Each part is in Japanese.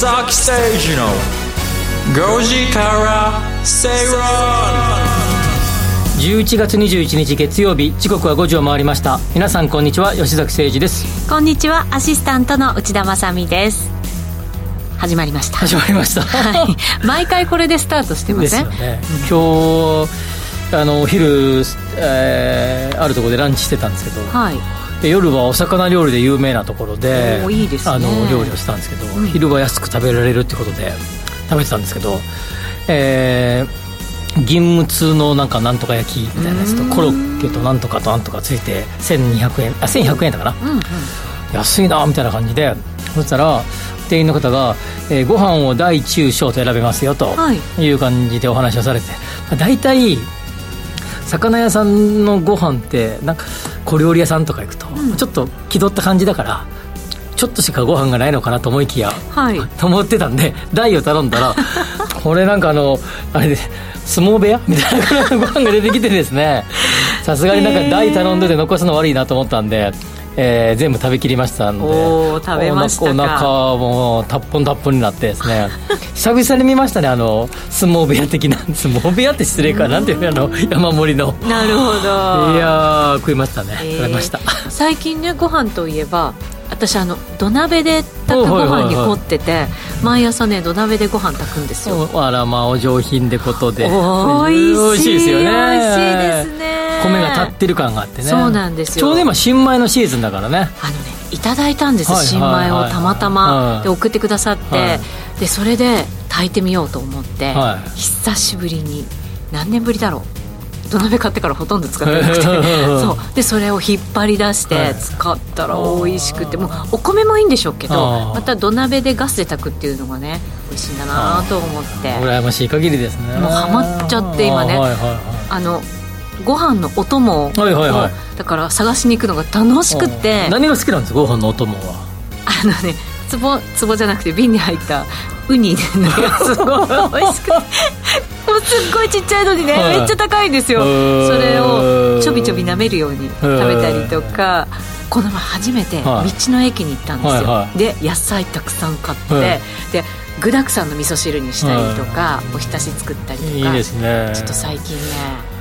崎誠二の5時から正論11月21日月曜日時刻は5時を回りました。皆さんこんにちは。吉崎誠二です。こんにちは。アシスタントの内田まさです。始まりました。始まりました。はい。毎回これでスタートしてません、ね、今日あのお昼、えー、あるところでランチしてたんですけど、はい、夜はお魚料理で有名なところでいいです、ね、あの料理をしたんですけど、うん、昼は安く食べられるってことで食べてたんですけど、えー、銀むつのなんかなんとか焼きみたいなやつとコロッケとなんとかとなんとかついて1200円あ1100円だかな、うん。うん、安いなみたいな感じでそしたら店員の方が、えー、ご飯を大中小と選べますよとい。う感じでお話をされて、はい、大体魚屋さんのご飯ってなんか小料理屋さんとか行くと、うん、ちょっと気取った感じだからちょっとしかご飯がないのかなと思いきや、はい、と思ってたんで台を頼んだらこれなんかあのあれです相撲部屋みたいなご飯が出てきてですねさすがになんか大頼んでて残すの悪いなと思ったんでえー、全部食べきりましたので。お食べましたお腹もたっぽんたっぽんになってですね。久々に見ましたねあの相撲部屋的な。相撲部屋って失礼かなんていうあの山盛りの。なるほど。いや食いましたね、えー、食べました。最近ねご飯といえば私あの土鍋で炊くご飯に凝ってて毎朝ね土鍋でご飯炊くんですよ。あらまあお上品でことで。おい。しいですよね。おいしいですね米が立ってる感があってね。そうなんですよ。ちょうど今新米のシーズンだからね。あのねいただいたんです、新米をたまたまで送ってくださって、はい、でそれで炊いてみようと思って、はい、久しぶりに何年ぶりだろう。土鍋買ってからほとんど使ってなくて。そう。でそれを引っ張り出して使ったら美味しくてもうお米もいいんでしょうけどまた土鍋でガスで炊くっていうのがね美味しいんだなと思って。羨ましい限りですね。もうハマっちゃって今ね。あのご飯のお供を、はいはいはい、だから探しに行くのが楽しくて。何が好きなんですか？ご飯のお供は。あのね壺壺じゃなくて瓶に入ったウニのやつが 美味しくて。もうすっごいちっちゃいのにね、はい、めっちゃ高いんですよ。それをちょびちょび舐めるように食べたりとかこの前初めて道の駅に行ったんですよ、はいはい、で野菜たくさん買って、で具だくさんの味噌汁にしたりとか、おひたし作ったりとかいいですね。ちょっと最近ね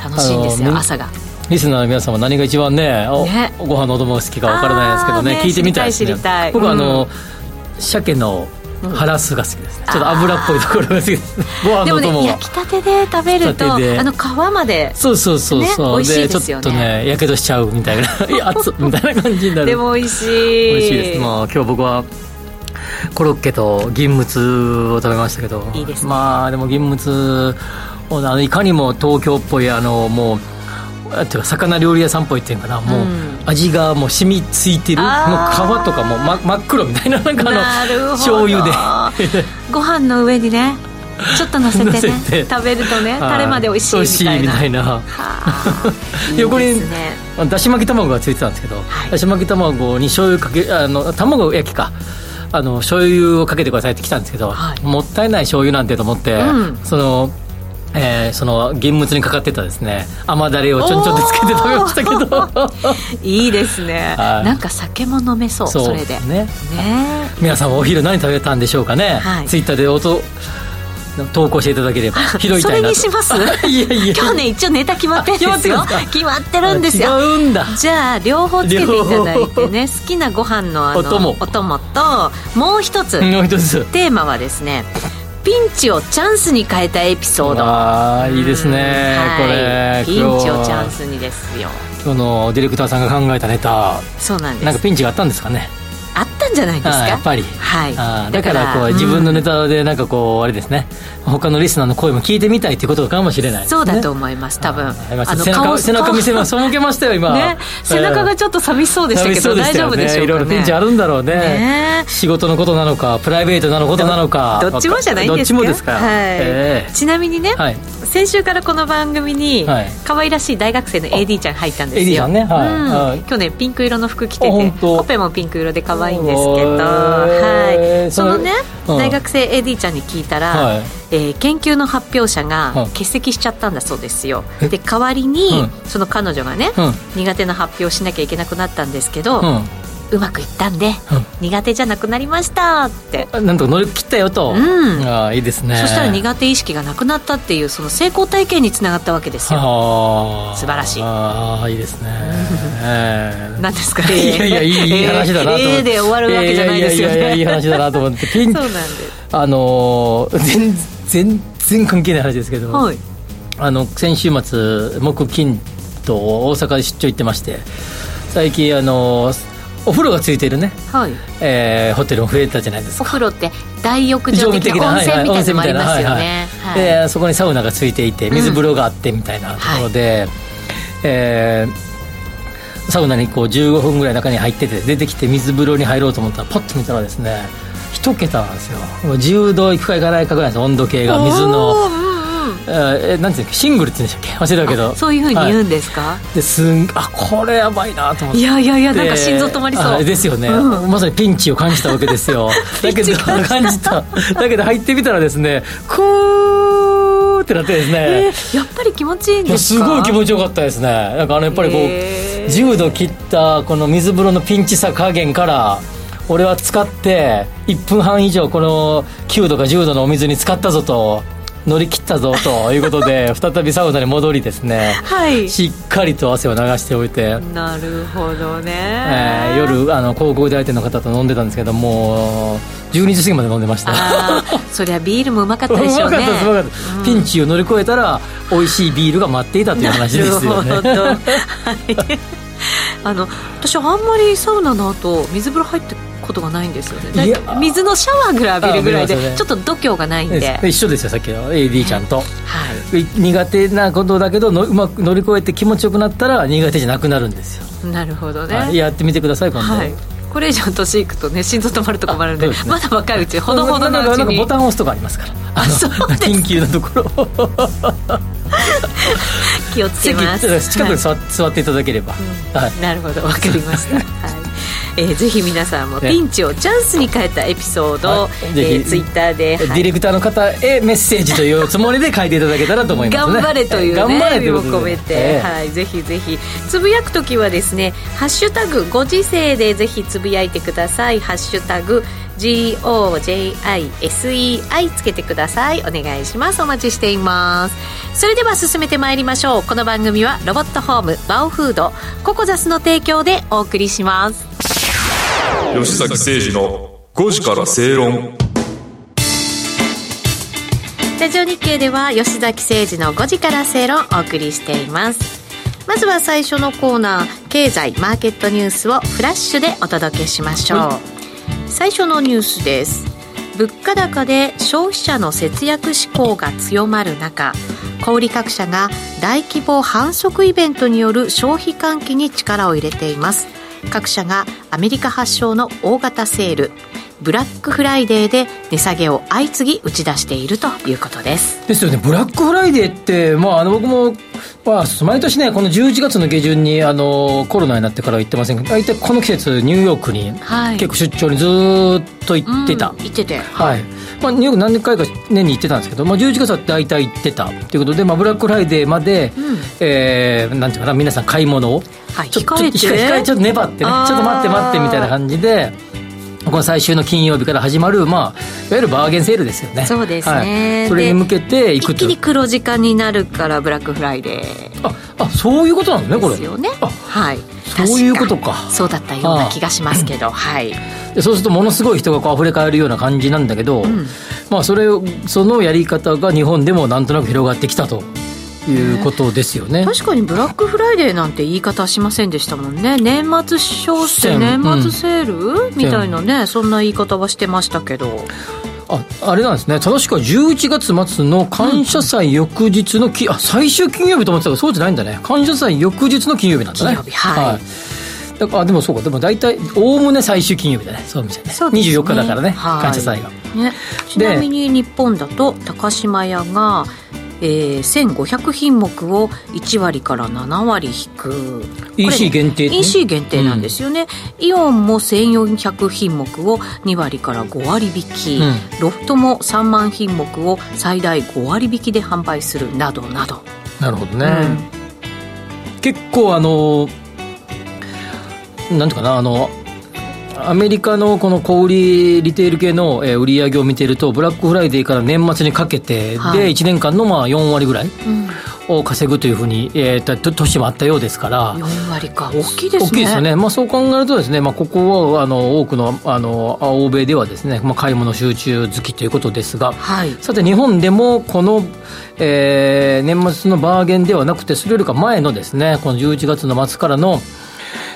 楽しいんですよ朝が。リスナーの皆さんは何が一番ねね。ご飯のお供が好きか分からないですけどね聞いてみたいですね。僕はあの、鮭のハラスが好きですね、ちょっと油っぽいところが好きです ご飯のでもね焼きたてで食べるとあの皮まで。そうそうそうそう、ね、でちょっとねやけどしちゃうみたいな。熱みたいな感じになる。でも美味しい。美味しいです。まあ今日僕はコロッケと銀むつを食べましたけど。いいです、ね、まあでも銀むついかにも東京っぽいあのもうっていうか魚料理屋さんっぽいっていうかな、もう味がもう染みついてる。もう皮とかも、ま、真っ黒みたいな なんかあの醤油で。ご飯の上にねちょっと乗せてね食べるとねタレまで美味しいみたいな。横にだし巻き卵がついてたんですけど、だし巻き卵に醤油かけあの卵焼きか。あの醤油をかけてくださいって来たんですけど、はい、もったいない醤油なんてと思って、うん、そのえー、その現物にかかってたですね。甘だれをちょんちょんでつけて食べましたけど。いいですね、はい、なんか酒も飲めそうそれで。ね。ね。皆さんお昼何食べたんでしょうかね、はい、ツイッターで音投稿していただければ。拾いたいなそれにします？いやいや。今日ね一応ネタ決まってるんですよ。決まってるんですよ。じゃあ両方つけていただいてね好きなご飯のあのお供。お供ともう一つ。もう一つ。テーマはですねピンチをチャンスに変えたエピソード。ああいいですね、これ。ピンチをチャンスにですよ。今日のディレクターさんが考えたネタ。そうなんです。なんかピンチがあったんですかねあったんじゃないですか？やっぱり。はい。だからこう自分のネタでなんかこうあれですね。他のリスナーの声も聞いてみたいということかもしれない、ね、そうだと思います多分。あの背中背中見せます背けましたよ今、ね、背中がちょっと寂しそうでしたけど、大丈夫でしょうか、ね、いろいろピンチあるんだろうね。ね。仕事のことなのかプライベートなのことなのか。どっちもじゃないんですか？どっちもですか、はい。えー、ちなみにね、はい、先週からこの番組に可愛らしい大学生の AD ちゃん入ったんですよ、ね。はい、うん、去年ピンク色の服着ててほっぺもピンク色で可愛いんですけどはい。そのね、うん、大学生 AD ちゃんに聞いたら、はい、えー、研究の発表者が欠席しちゃったんだそうですよ、で代わりに、その彼女がね、苦手な発表しなきゃいけなくなったんですけど、うまくいったんで、苦手じゃなくなりましたって。なんとか乗り切ったよと、うん。ああいいですね。そしたら苦手意識がなくなったっていうその成功体験につながったわけですよ。ああ。素晴らしい。ああいいですね。ええ。何ですか？いやいやいいいい話だなと思って、で終わるわけじゃないですよね。いやいやいやいい話だなと思って。ピンそうなんであのー全全然関係ない話ですけど、はい。あの先週末木金と大阪で出張行ってまして。最近あのお風呂がついてるね、はい。えーホテルも増えたじゃないですか。お風呂って大浴場的な温泉みたいなのもありますよね。はいでそこにサウナがついていて水風呂があってみたいなところで、えーサウナにこう15分ぐらい中に入ってて出てきて水風呂に入ろうと思ったらパッと見たらですね一桁なんですよ。10度いくかいかないかぐらいです温度計が水のえーなんていうシングルって言うんでしたっけ？忘れたけど。そういうふうに言うはんですか、いですんあこれやばいなと思って。い、やいやいやなんか心臓止まりそう。あですよね、うん。まさにピンチを感じたわけですよ。だけど感じた。だけど入ってみたらですねクーってなってですね、えーやっぱり気持ちいいんですか？すごい気持ちよかったですね。なんかあのやっぱりこうへー。10度切ったこの水風呂のピンチさ加減から俺は使って1分半以上この9度か10度のお水に使ったぞと乗り切ったぞということで 再びサウナに戻りですね。はい。しっかりと汗を流しておいて、なるほどね、えー夜あの広告代理店の方と飲んでたんですけどもう12時過ぎまで飲んでました。そりゃビールもうまかったうまでしょうね。かったうまかった、ピンチを乗り越えたら美味しいビールが待っていたという話ですよね。なるほど。はい。あの私あんまりサウナの後水風呂入ってことがないんですよね。水のシャワーぐらい浴びるぐらいでちょっと度胸がないんで、はい、一緒ですよさっきの。AD ちゃんと、苦手なことだけどのうまく乗り越えて気持ちよくなったら苦手じゃなくなるんですよ、なるほどね、はい。やってみてください今度、はい。これ以上年いくとね心臓止まると困るんであそうですね。まだ若いうちほどほどのうちに。ボタンを押すとこありますから。あのそう緊急のところ気をつけ席ます。近くに座,、座っていただければ、はい。なるほど。わかりました、はいえーぜひ皆さんもねピンチをチャンスに変えたエピソードを、はい。えーツイッターで、デはい。ィレクターの方へメッセージというつもりで書いていただけたらと思いますね。頑張れというね頑張れいうことで。込めて、ええ。はい、ぜひぜひ。つぶやくときはですね「ハッシュタグご時世」でぜひつぶやいてください「ハッシュタグ GOJISEI」つけてください。お願いします。お待ちしています。それでは進めてまいりましょう。この番組はロボットホームバオフードココザスの提供でお送りします吉崎誠二の5時から正論。ラジオ日経では吉崎誠二の5時から正論をお送りしています。まずは最初のコーナー経済マーケットニュースをフラッシュでお届けしましょう、最初のニュースです。物価高で消費者の節約志向が強まる中小売各社が大規模販促イベントによる消費喚起に力を入れています各社がアメリカ発祥の大型セールブラックフライデーで値下げを相次ぎ打ち出しているということです。ですよね、ブラックフライデーって、まあ、あの僕も、まあ、毎年ね、この11月の下旬にあのコロナになってからは行ってませんけど、大体この季節、ニューヨークに、はい。結構出張にずーっと行ってた。うん言ってて。はい。まあ、ニューヨーク何回か年に行ってたんですけど、まあ、11月は大体行ってたということで、まあ、ブラックフライデーまで、えーなんていうかな皆さん買い物を。はい。ちょっと控えてちょっと控えちょっと粘ってね。ちょっと待って待ってみたいな感じでこの最終の金曜日から始まる、まあ、いわゆるバーゲンセールですよね。そうですね。はい、それに向けて行くと。一気に黒字化になるからブラックフライデー。ああそういうことなんですねこれ。ですよね。あはい。そういうことか。確そうだったような気がしますけどはいでそうするとものすごい。人がこう溢れ返るような感じなんだけど、まあ、それをそのやり方が日本でもなんとなく広がってきたということですよね。確かにブラックフライデーなんて言い方しませんでしたもんね。年末商戦戦年末セール、みたいなねそんな言い方はしてましたけど。ああれなんですね。正しくは11月末の感謝祭翌日のき、あ最終金曜日と思ってたけどそうじゃないんだね。感謝祭翌日の金曜日なんだね。金曜日はい。だからあでもそうか。でも大体おおむね最終金曜日だね。そういう意味じゃね。ね24日だからね、はい。感謝祭が。ね、ちなみに日本だと高島屋が、えー、1500品目を1割から7割引く。EC 限定ね。EC 限定なんですよね、イオンも1400品目を2割から5割引き、うん。ロフトも3万品目を最大5割引きで販売するなどなど、なるほどね、結構あのなんていうかなあのアメリカのこの小売リテール系の売り上げを見ていると、ブラックフライデーから年末にかけてで、1年間のまあ4割ぐらい。を稼ぐというふうに、えー、と年もあったようですから。4割か。大きいですね。大きいですよね、まあ、そう考えるとですね、まあ、ここはあの多くのあの欧米ではですね、まあ、買い物集中好きということですが、はい、さて日本でもこの、えー、年末のバーゲンではなくてそれよりか前のですねこの11月の末からの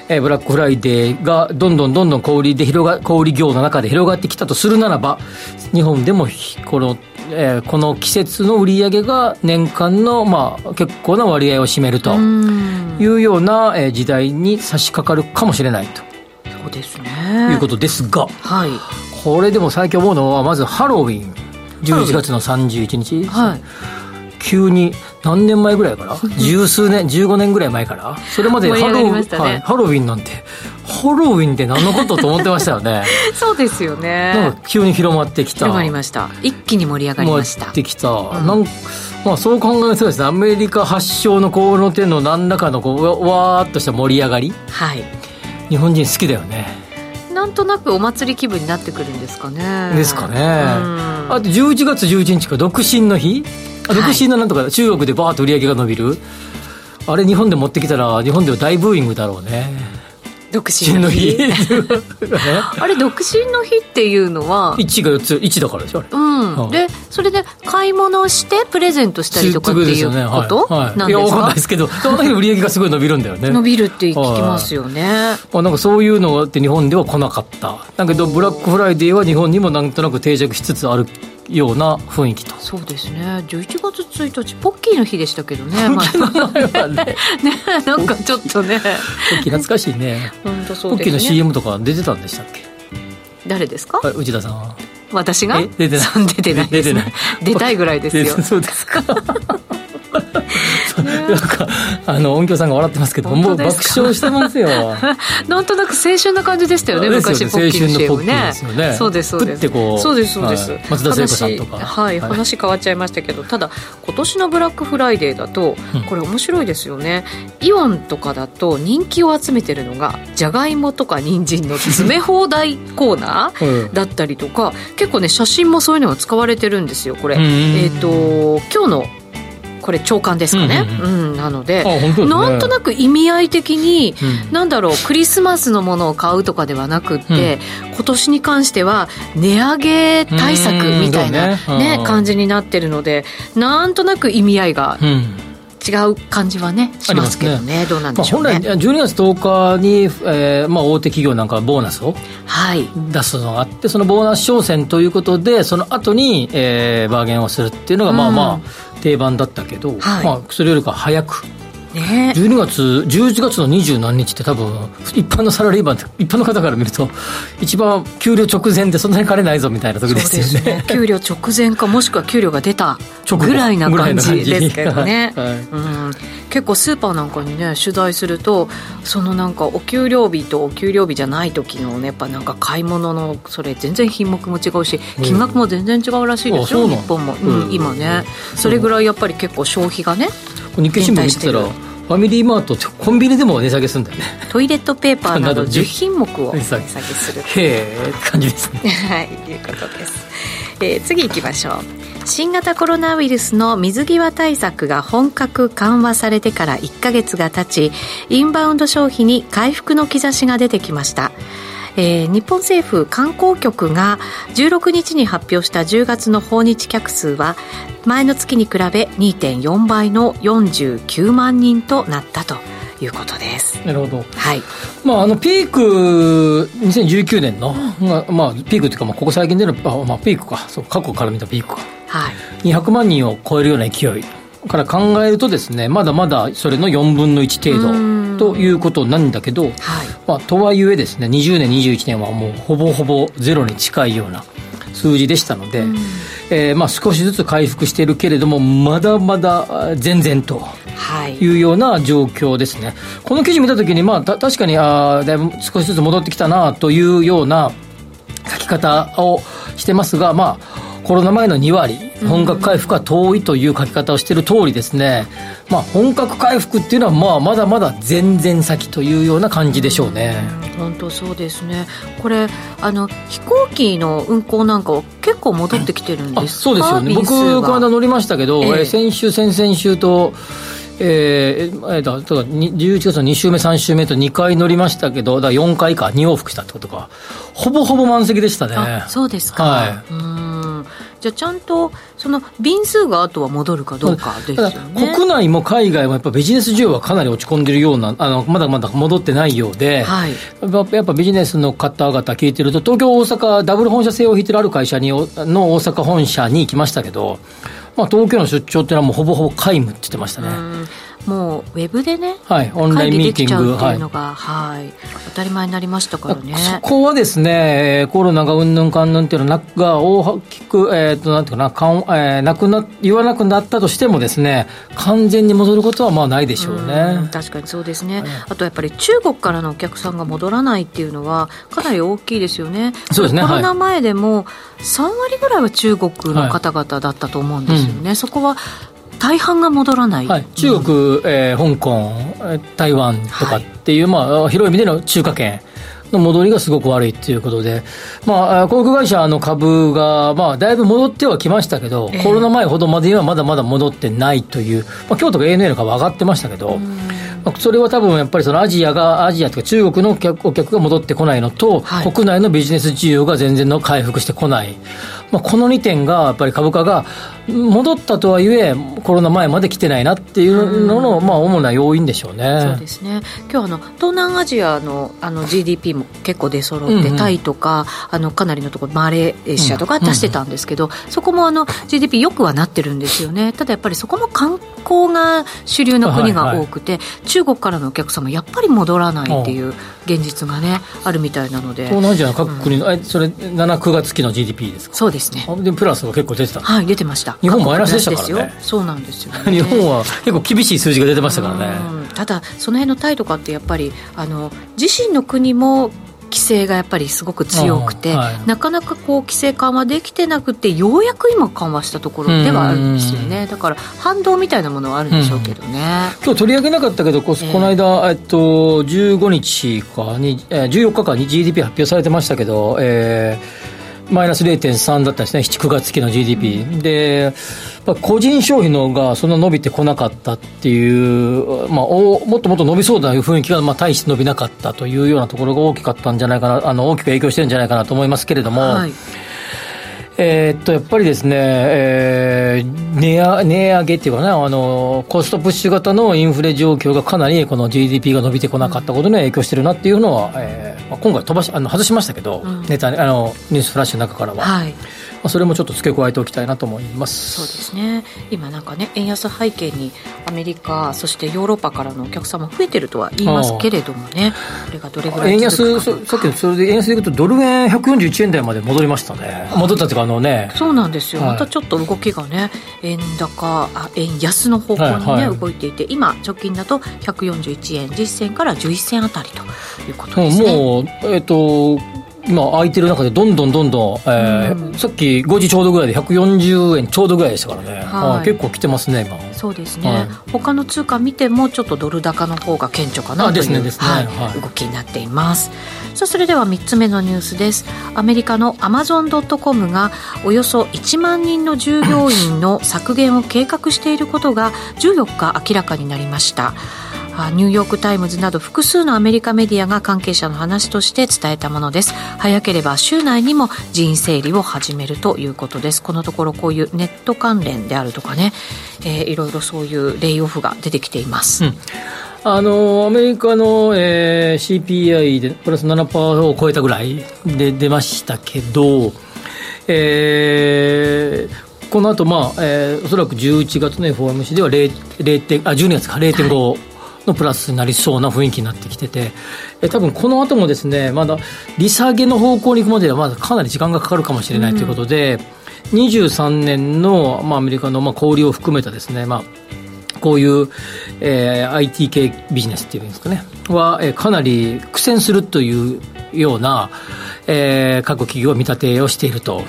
えー、ブラックフライデーがどんどんどんどん小売で広が小売業の中で広がってきたとするならば日本でもこのえー、この季節の売り上げが年間の、まあ、結構な割合を占めるというような、えー、時代に差し掛かるかもしれないと。そうですね。いうことですが、はい、これでも最近思うのはまずハロウィン。11月の31日、はい、急に何年前ぐらいから？十数年15年ぐらい前から？それまでハロ,、ねはい、ハロウィンなんてハロウィンって何のことと思ってましたよね？そうですよね。なんか急に広まってきた。広まりました。一気に盛り上がりました。ってきた、うん、なんまあ、そう考えるとですねアメリカ発祥のこの手の何らかのこうわーっとした盛り上がり。はい。日本人好きだよね。なんとなくお祭り気分になってくるんですかね。ですかね、あと11月11日か独身の日独身のなんとか、中国でバーッと売り上げが伸びる。あれ日本で持ってきたら日本では大ブーイングだろうね。独身の日？あれ独身の日っていうのは？1が4つ1だからでしょうん、うん、でそれで買い物してプレゼントしたりとかっていうこと、ね。はい。はい、なんですか？いや分かんないですけどその時の売り上げがすごい伸びるんだよね。伸びるって聞きますよね、はい、なんかそういうのがあって日本では来なかった。だけどブラックフライデーは日本にもなんとなく定着しつつあるような雰囲気と。そうですね。11月1日ポッキーの日でしたけどねポッキーの前はね。ねなんかちょっとね。ポッキー懐かしいね。本当そうね。ポッキーの CM とか出てたんでしたっけ？誰ですか？内田さん。は私が？出てない。出てない出たいぐらいですよ。そうですかなんかあの音響さんが笑ってますけどもう爆笑してますよ。なんとなく青春な感じでしたよね昔ポッキーの CM ね。ね。そうですそうです。そうですそうです、はい、松田聖子さんとか。はい、はい、話変わっちゃいましたけどただ今年のブラックフライデーだとこれ面白いですよね、うん、イオンとかだと人気を集めてるのがじゃがいもとか人参の詰め放題コーナーだったりとか、結構ね写真もそういうのが使われてるんですよこれ。えっ、ー、と今日のこれ長官ですかね、うん、うん、なので、ね、なんとなく意味合い的に、うん、なんだろうクリスマスのものを買うとかではなくって、うん、今年に関しては値上げ対策みたいなね、ね感じになってるのでなんとなく意味合いが、違う感じはねしますけどね、ね、どうなんでしょうね、まあ、本来12月10日に、えーまあ、大手企業なんかはボーナスを出すのがあって、そのボーナス商戦ということでその後に、えー、バーゲンをするっていうのが、まあまあ定番だったけど、はい、まあ、それよりか早くね、12月11月の二十何日って多分一般のサラリーマン一般の方から見ると一番給料直前でそんなに金ないぞみたいな時ですよね、ね、給料直前かもしくは給料が出たぐらいな感じですけどね、はい、うん。結構スーパーなんかにね取材するとそのなんかお給料日とお給料日じゃない時のねやっぱなんか買い物のそれ全然品目も違うし金額も全然違うらしいですよ、日本も、うん、今ね、それぐらいやっぱり結構消費がね日経新聞見てたらファミリーマートってコンビニでも値下げするんだよね。トイレットペーパーなど10品目を値下げする。へえ感じですね。はいいうことです、えー、次行きましょう。新型コロナウイルスの水際対策が本格緩和されてから1か月が経ちインバウンド消費に回復の兆しが出てきましたえー、日本政府観光局が16日に発表した10月の訪日客数は前の月に比べ2.4倍の49万人となったということです。なるほど。はい。まああのピーク2019年の、まあ、まあ、ピークというかまあここ最近でのあまあピークか、そう過去から見たピークか。はい。200万人を超えるような勢いから考えるとですね、まだまだそれの4分の1程度ということなんだけど、はい、まあとはいえですね、20年21年はもうほぼほぼゼロに近いような数字でしたので、えー、まあ少しずつ回復しているけれどもまだまだ全然と。い。うような状況ですね、この記事見たときに、まあ、た確かにあだいぶ少しずつ戻ってきたなというような書き方をしてますが、まあ、コロナ前の2割、本格回復は遠いという書き方をしている通りですね、まあ、本格回復っていうのは、まあ、まだまだ全然先というような感じでしょうね。本当そうですね。これ、あの、飛行機の運航なんかは結構戻ってきてるんですそうですよね。僕、この間乗りましたけど、えー、先週、先々週と、えー、えー、だから11月の2週目、3週目と2回乗りましたけど、だ4回か、2往復したってことか、ほぼほぼ満席でしたね。そうですか。はい、うんじゃあちゃんとその便数があとは戻るかどうかですよね。国内も海外もやっぱビジネス需要はかなり落ち込んでるようなあのまだまだ戻ってないようで、はい、やっぱビジネスの方々聞いてると東京大阪ダブル本社制を引いてるある会社にの大阪本社に行きましたけどまあ、東京の出張っていうのはもうほぼほぼ皆無って言ってましたね。もうウェブでね、はい、オンラインミーティングっていうのが、はい、はい、当たり前になりましたからね。そこはですね、コロナがうんぬんかんぬんっていうのが大きく、えっ、ー、と、なんていうかな、かんえー、なくな、言わなくなったとしてもですね、完全に戻ることはまあないでしょうね。う確かにそうですね、はい、あとやっぱり中国からのお客さんが戻らないっていうのは、かなり大きいですよね。そうですね。コロナ前でも、3割ぐらいは中国の方々だったと思うんですよね。はいうん、そこは大半が戻らない、はい、中国、うん、えー、香港、台湾とかっていう、はい、まあ、広い意味での中華圏。の戻りがすごく悪いっていうことで、まあ、航空会社の株が、まあ、だいぶ戻ってはきましたけど、えー、コロナ前ほどまでにはまだまだ戻ってないという、まあ、京都が ANA の株上がってましたけど、それは多分やっぱりそのアジアが、アジアというか中国のお客が戻ってこないのと、はい、国内のビジネス需要が全然の回復してこない。まあ、この2点がやっぱり株価が戻ったとはいえコロナ前まで来てないなっていうのの、まあ、主な要因でしょうね。そうですね。今日あの東南アジアのあの GDP も結構出揃って、うんうん、タイとかあのかなりのところマレーシアとか出してたんですけど、うんうん、そこもあの GDP よくはなってるんですよね。ただやっぱりそこも観光が主流の国が多くて、はい。はい、中国からのお客様やっぱり戻らないっていう現実がねあるみたいなので。東南アジアの各国の、うん、それ79月期の GDP ですか？そうですね。でプラスが結構出てたはい出てました。日本マイナスでしたからね。そうなんですよ、ね、日本は結構厳しい数字が出てましたからね。ただその辺のタイとかってやっぱりあの自身の国も規制がやっぱりすごく強くて、はい、なかなかこう規制緩和できてなくてようやく今緩和したところではあるんですよね。だから反動みたいなものはあるんでしょうけどね、今日取り上げなかったけどこ,、この間、えっと、15日かに、えー、14日間に GDP 発表されてましたけど、えーマイナス0.3だったんですね、7、9月期の GDP。で、個人消費のがそんな伸びてこなかったっていう、まあ、おもっともっと伸びそうな雰囲気が、まあ、大して伸びなかったというようなところが大きかったんじゃないかな、あの大きく影響してるんじゃないかなと思いますけれども、はいえー、っと、やっぱりですね、えー、値上値上げっていうかね、あの、コストプッシュ型のインフレ状況がかなりこの GDP が伸びてこなかったことに影響してるなっていうのは、えー、今回飛ばし、あの、外しましたけど、うん、ネタ、あの、ニュースフラッシュの中からは。はいあ、それもちょっと付け加えておきたいなと思います。そうですね。今なんかね円安背景にアメリカそしてヨーロッパからのお客様増えてるとは言いますけれどもね。これがどれぐらい円安さっきそれで円安でいくとドル円141円台まで戻りましたね。戻ったっていうかあのね。そうなんですよ、はい、またちょっと動きがね円高あ円安の方向にね、はいはい、動いていて今直近だと141円実銭から11銭あたりということですね。もうえっ、ー、と今空いてる中でどんどんどんどん、えー、うん、さっき5時ちょうどぐらいで140円ちょうどぐらいでしたからね、はい、結構来てますね今。そうですね、はい、他の通貨見てもちょっとドル高の方が顕著かなという、ねね。はい、動きになっています。さあそれでは3つ目のニュースです。アメリカのアマゾン・ドット・コムがおよそ1万人の従業員の削減を計画していることが14日明らかになりましたニューヨーク・タイムズなど複数のアメリカメディアが関係者の話として伝えたものです。早ければ週内にも人員整理を始めるということです。このところこういうネット関連であるとかね、えー、いろいろそういうレイオフが出てきています、うん。あのアメリカの、えー、CPI でプラス7%を超えたぐらいで出ましたけど、えー、この後、まあえー、おそらく11月の FOMC では0 0あ12月か0.5、はいのプラスになりそうな雰囲気になってきてて、え多分この後もですね、まだ利下げの方向に行くまではまだかなり時間がかかるかもしれないということで、うん、23年の、まあ、アメリカの、まあ、小売りを含めたですね、まあ、こういう、えー、IT 系ビジネスっていうんですかね、は、えー、かなり苦戦するというような、えー、各企業は見立てをしていると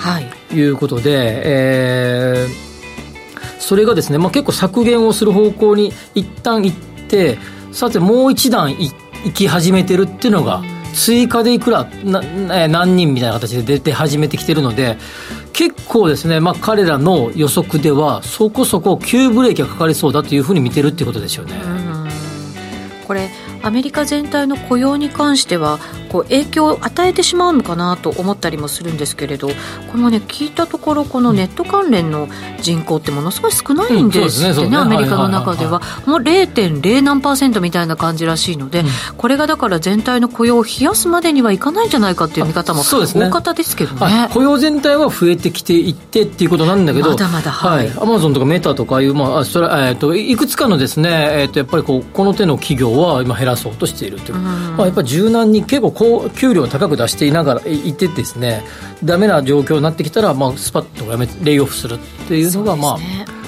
い。うことで、はい、えー、それがですね、まあ、結構削減をする方向に一旦行ってさてもう一段行き始めてるっていうのが、追加でいくらな何人みたいな形で出て始めてきてるので結構ですね、まあ、彼らの予測ではそこそこ急ブレーキがかかりそうだというふうに見てるっていうことですよね。これアメリカ全体の雇用に関してはこう影響を与えてしまうのかなと思ったりもするんですけれどこのね聞いたところこのネット関連の人口ってものすごい少ないんですってねうんね、アメリカの中では。もう0.0何パーセントみたいな感じらしいので、うん、これがだから全体の雇用を冷やすまでにはいかないんじゃないかっていう見方も大方ですけどね、ね、雇用全体は増えてきていってっていうことなんだけどまだまだはいアマゾンとかメタとかいう、まあそれえーと、いくつかのですね、えーと、やっぱりこうこの手の企業は今減らそうとしているという、うん、まあ、やっぱり柔軟に結構こう給料高く出していながらいてですねダメな状況になってきたら、まあ、スパッとやめレイオフするっていうのが、まあ、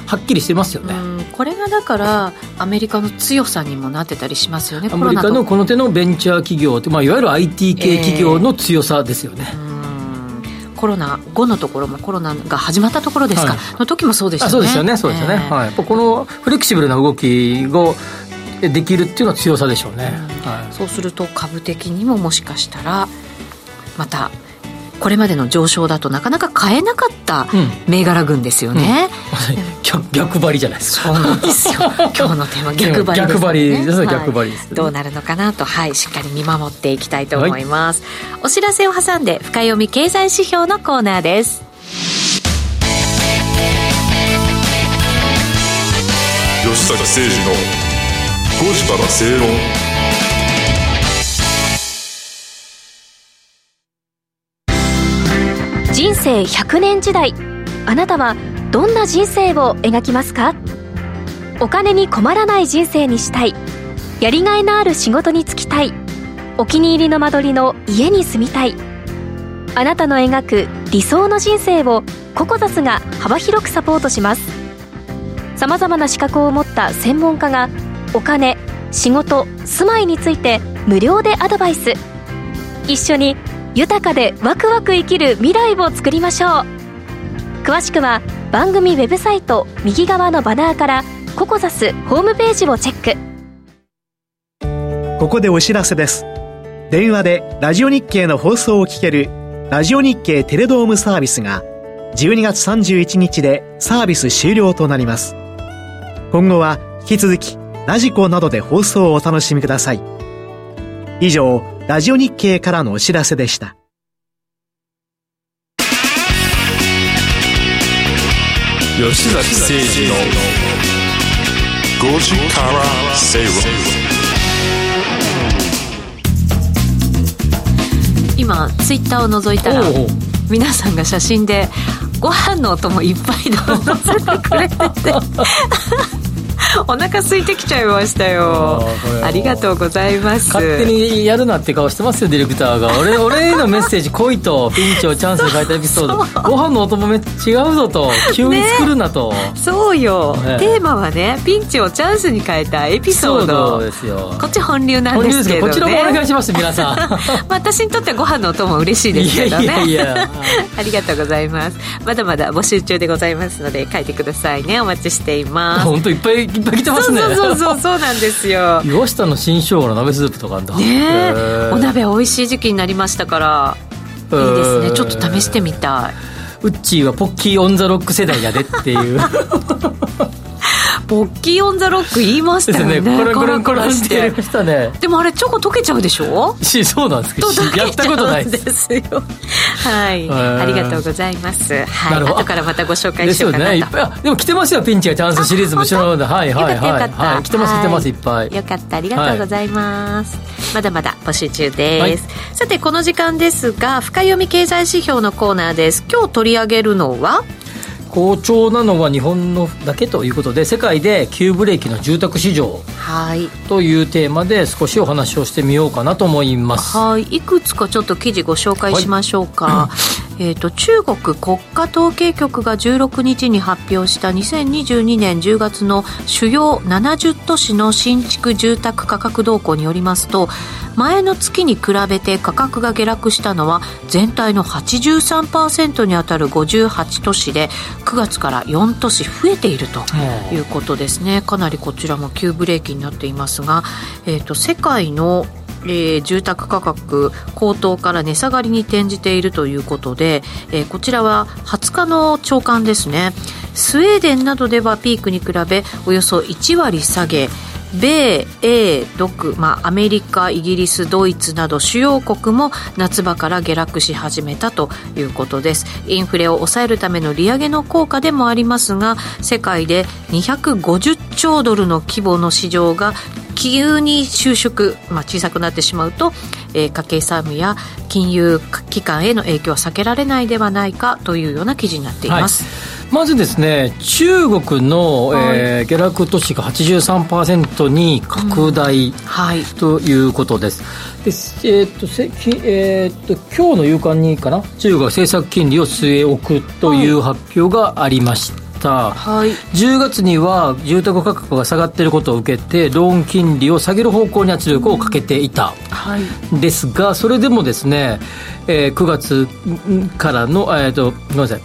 はっきりしてますよね。これがだからアメリカの強さにもなってたりしますよね。アメリカのこの手のベンチャー企業って、まあ、いわゆる IT 系企業の強さですよね。えー。コロナ後のところもコロナが始まったところですか、はい、の時もそうでしたね。そうですよね、そうですよね。えー、はい、このフレキシブルな動きをできるっていうのは強さでしょうね、うんはい、そうすると株的にももしかしたらまたこれまでの上昇だとなかなか買えなかった銘柄群ですよね、うん。うん、逆張りじゃないですか。そうなんですよ。今日のテーマ逆張りです、ね、逆張りですね、逆張りです、ね、どうなるのかなとはい。しっかり見守っていきたいと思います、はい、お知らせを挟んで深読み経済指標のコーナーです。吉坂誠二の5時から正論人生100年時代あなたはどんな人生を描きますかお金に困らない人生にしたいやりがいのある仕事に就きたいお気に入りの間取りの家に住みたいあなたの描く理想の人生をココザスが幅広くサポートしますさまざまな資格を持った専門家がお金仕事住まいについて無料でアドバイス。一緒に豊かでワクワク生きる未来を作りましょう。詳しくは番組ウェブサイト右側のバナーからココザスホームページをチェック。ここでお知らせです。電話でラジオ日経の放送を聞けるラジオ日経テレドームサービスが12月31日でサービス終了となります。今後は引き続きラジコなどで放送をお楽しみください。以上ラジオ日経からのお知らせでした。吉崎誠二の5時から正論今ツイッターを覗いたら皆さんが写真でご飯の音もいっぱい載せてくれてて お腹空いてきちゃいましたよ。ありがとうございます。勝手にやるなって顔してますよディレクターが。俺俺へのメッセージ来いとピンチをチャンスで書いたエピソード ご飯の音もめ違うぞと。急に作るなと、ね、そうよ、ね、テーマはねピンチをチャンスに変えたエピソード。ですよ。こっち本流なんですけど、ね、こちらもお願いします 皆さん。私にとってご飯の音も嬉しいですけどね。いやいや。ありがとうございます。まだまだ募集中でございますので書いてくださいね。お待ちしています。本当いっぱいぱい来てますねそうそうそうそうなんですよ岩下の新生姜の鍋スープとかあんだねえお鍋美味しい時期になりましたからいいですねちょっと試してみたいウッチーはポッキーオン・ザ・ロック世代やでっていうポッキーオンザロック言いましたよね。ね。これこれこれしてましたね。でもあれチョコ溶けちゃうでしょ？しそうなんですけどやったことないです。よ。はい。ありがとうございます。はい。後からまたご紹介しようかなと、ね、でも来てますよピンチがチャンスシリーズも。後ろのではいはいはい。はい来てます来てますいっぱい。よかったありがとうございます、まだまだ募集中です、さてこの時間ですが深読み経済指標のコーナーです。今日取り上げるのは好調なのは日本のだけということで世界で急ブレーキの住宅市場というテーマで少しお話をしてみようかなと思います。はい。いくつかちょっと記事ご紹介しましょうか、はえーと、中国国家統計局が16日に発表した2022年10月の主要70都市の新築住宅価格動向によりますと前の月に比べて価格が下落したのは全体の83%にあたる58都市で9月から4都市増えているということですね。かなりこちらも急ブレーキになっていますが、えーと世界のえー、住宅価格高騰から値下がりに転じているということで、えー、こちらは20日の朝刊ですね。スウェーデンなどではピークに比べおよそ1割下げ。米英独、まあ、アメリカイギリスドイツなど主要国も夏場から下落し始めたということですインフレを抑えるための利上げの効果でもありますが世界で250兆ドルの規模の市場が急に収縮、まあ、小さくなってしまうと、えー、家計債務や金融機関への影響は避けられないではないかというような記事になっています。はいまずですね、中国の、はい、えー、下落都市が83%に拡大、うん、はい、ということです。でえー、っとせきえー、っと今日の夕刊にかな、中国が政策金利を据え置くという発表がありました。はい、10月には住宅価格が下がっていることを受けてローン金利を下げる方向に圧力をかけていた、はい、ですがそれでもですね、えー、9月からの、えーと、ごめんなさい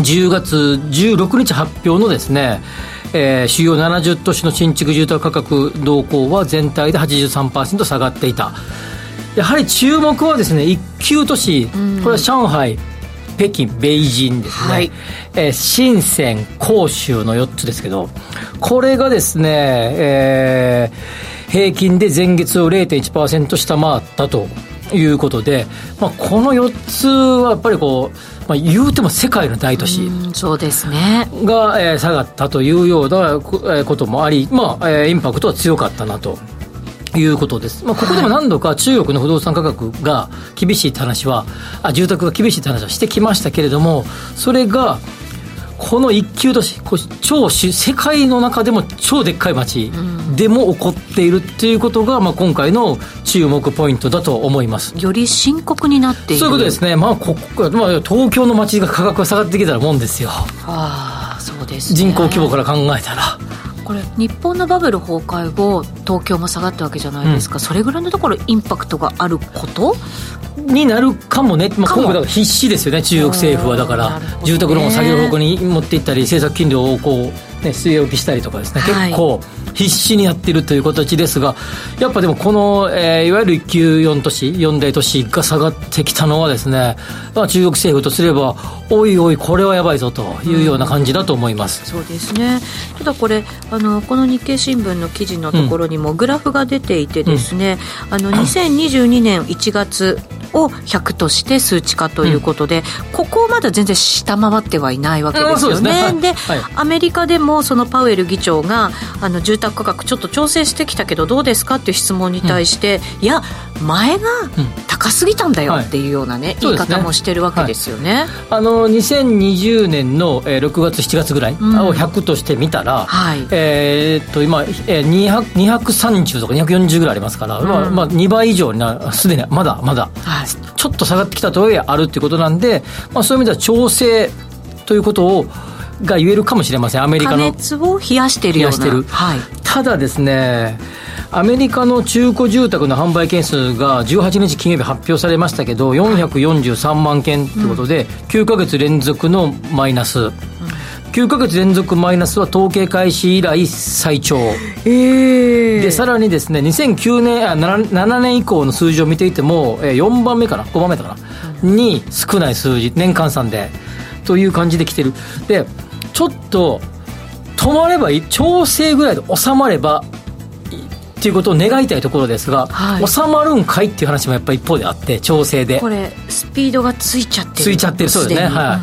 10月16日発表のですねえー、主要70都市の新築住宅価格動向は全体で83%下がっていた。やはり注目はですね一級都市、これは上海北京、北京ですね、はい、えー、深セン、広州の4つですけど、これがですね、えー、平均で前月を0.1%下回ったということで、まあ、この4つはやっぱりこう、まあ、言うても世界の大都市そうですねが、えー、下がったというようなこともあり、まあえー、インパクトは強かったなと。いうことです。まあ、ここでも何度か中国の不動産価格が厳しいって話は、あ住宅が厳しいって話はしてきましたけれども、それが、この一級都市、超世界の中でも超でっかい街でも起こっているっていうことが、まあ、今回の注目ポイントだと思います。より深刻になっている。そういうことですね、まあここまあ、東京の街が価格が下がってきたらもんですよ。ああそうです、ね、人口規模から考えたら。これ日本のバブル崩壊後東京も下がったわけじゃないですか、うん、それぐらいのところインパクトがあること？になるかもね、まあ、今回だから必死ですよね。中国政府はだから、住宅ローンを下げる方向に持っていったり政策金利をこう、ね、据え置きしたりとかですね、結構必死にやってるという形ですがやっぱでもこの、えー、いわゆる1級4都市4大都市が下がってきたのはですね、まあ、中国政府とすればおいおいこれはやばいぞというような感じだと思います、うん、そうですね。ただこれあのこの日経新聞の記事のところにもグラフが出ていてですね、うん、あの2022年1月を100として数値化ということで、うん、ここをまだ全然下回ってはいないわけですよね。で、ね。はい、アメリカでもそのパウエル議長があの住宅価格ちょっと調整してきたけどどうですかっていう質問に対して、うん、いや前が高すぎたんだよっていうようなね、言い方もしてるわけですよね。はい、あの2020年の6月7月ぐらいを100としてみたら、はい、えー、っと今、えー、230とか240ぐらいありますから、うん、まあ、まあ2倍以上になすでにまだまだ、はい、ちょっと下がってきたとはいえあるっていうことなんで、まあ、そういう意味では調整ということをが言えるかもしれません。アメリカの。熱を冷やしてるような、はい、ただですねアメリカの中古住宅の販売件数が18日金曜日発表されましたけど443万件ということで、9か月連続のマイナス、9か月連続マイナスは統計開始以来最長、えー、でさらにですね2009年あ 7, 7年以降の数字を見ていても4番目かな？5番目かな、に少ない数字年換算で。という感じで来てる。でちょっと止まればいい調整ぐらいで収まればっていうことを願いたいところですが、はい、収まるんかいっていう話もやっぱり一方であって調整で。これスピードがついちゃってる。ついちゃってるそうですね。は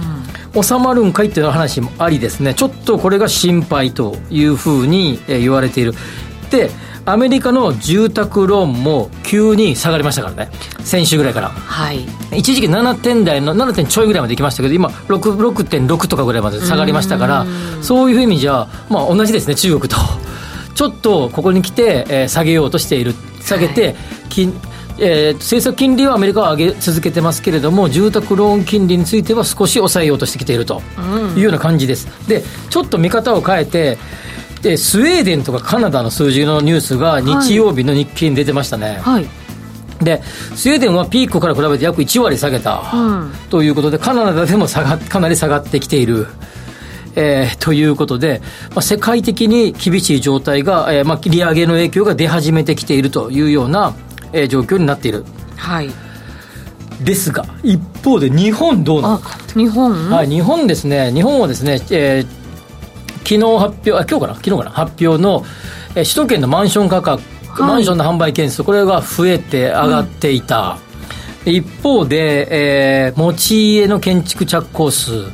い、うん、収まるんかいっていう話もありですね。ちょっとこれが心配というふうに言われている。でアメリカの住宅ローンも急に下がりましたからね。先週ぐらいから、はい、一時期7点台の7点ちょいぐらいまで行きましたけど今6.6とかぐらいまで下がりましたからそういう意味じゃ、まあ、同じですね中国と。ちょっとここに来て、えー、下げようとしている。下げて、はい、えー、政策金利はアメリカは上げ続けてますけれども住宅ローン金利については少し抑えようとしてきていると。いうような感じです、でちょっと見方を変えてでスウェーデンとかカナダの数字のニュースが日曜日の日経に出てましたね、はい、でスウェーデンはピークから比べて約1割下げた、うん、ということでカナダでも下がかなり下がってきている。えー、ということで、まあ、世界的に厳しい状態が、えーまあ、利上げの影響が出始めてきているというような、えー、状況になっている。はい。ですが、一方で日本どうなのか。日本？はい、日本ですね、日本はですね、えー、昨日発表、あ、今日かな？昨日かな？発表の、えー、首都圏のマンション価格、はい、マンションの販売件数、これが増えて上がっていた。うん、一方で、えー、持ち家の建築着工数、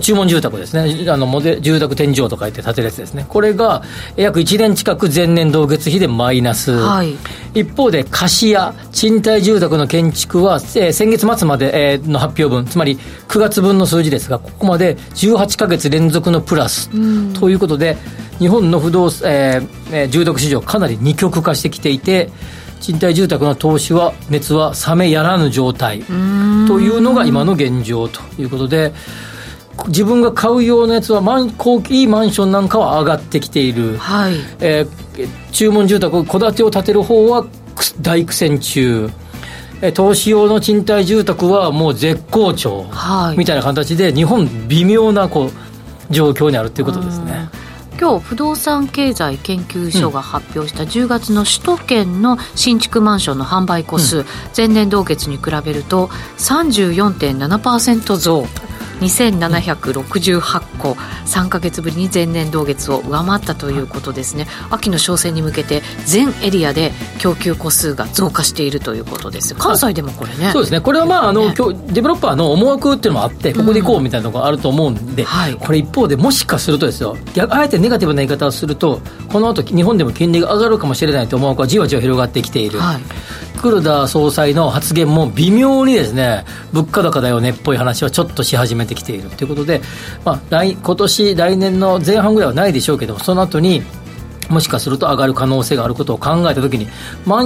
注文住宅ですね、あのモデ住宅天井と書いて建てるやつですね、これが約1年近く前年同月比でマイナス、はい、一方で貸家、賃貸住宅の建築は、えー、先月末まで、えー、の発表分、つまり9月分の数字ですが、ここまで18か月連続のプラス。ということで、日本の不動、えー、住宅市場、かなり二極化してきていて、賃貸住宅の投資は、熱は冷めやらぬ状態。というのが今の現状ということで、自分が買うようなやつはマン高いいマンションなんかは上がってきている、はい。えー、注文住宅戸建てを建てる方は大苦戦中。投資用の賃貸住宅はもう絶好調、はい、みたいな形で日本微妙なこう状況にあるということですね。今日不動産経済研究所が発表した10月の首都圏の新築マンションの販売戸数、うん、前年同月に比べると34.7%増2768個3か月ぶりに前年同月を上回ったということですね。秋の商戦に向けて全エリアで供給個数が増加しているということです。関西でもこれね。そうですね。これはまああの、ね、デベロッパーの思惑っていうのもあってここで行こうみたいなのがあると思うんで、うんはい、これ一方でもしかするとですよあえてネガティブな言い方をするとこの後日本でも金利が上がるかもしれないと思うがじわじわ広がってきている、はい黒田総裁の発言も微妙にですね物価高だよねっぽい話はちょっとし始めてきているということで、まあ、来今年来年の前半ぐらいはないでしょうけどその後にもしかすると上がる可能性があることを考えたときに、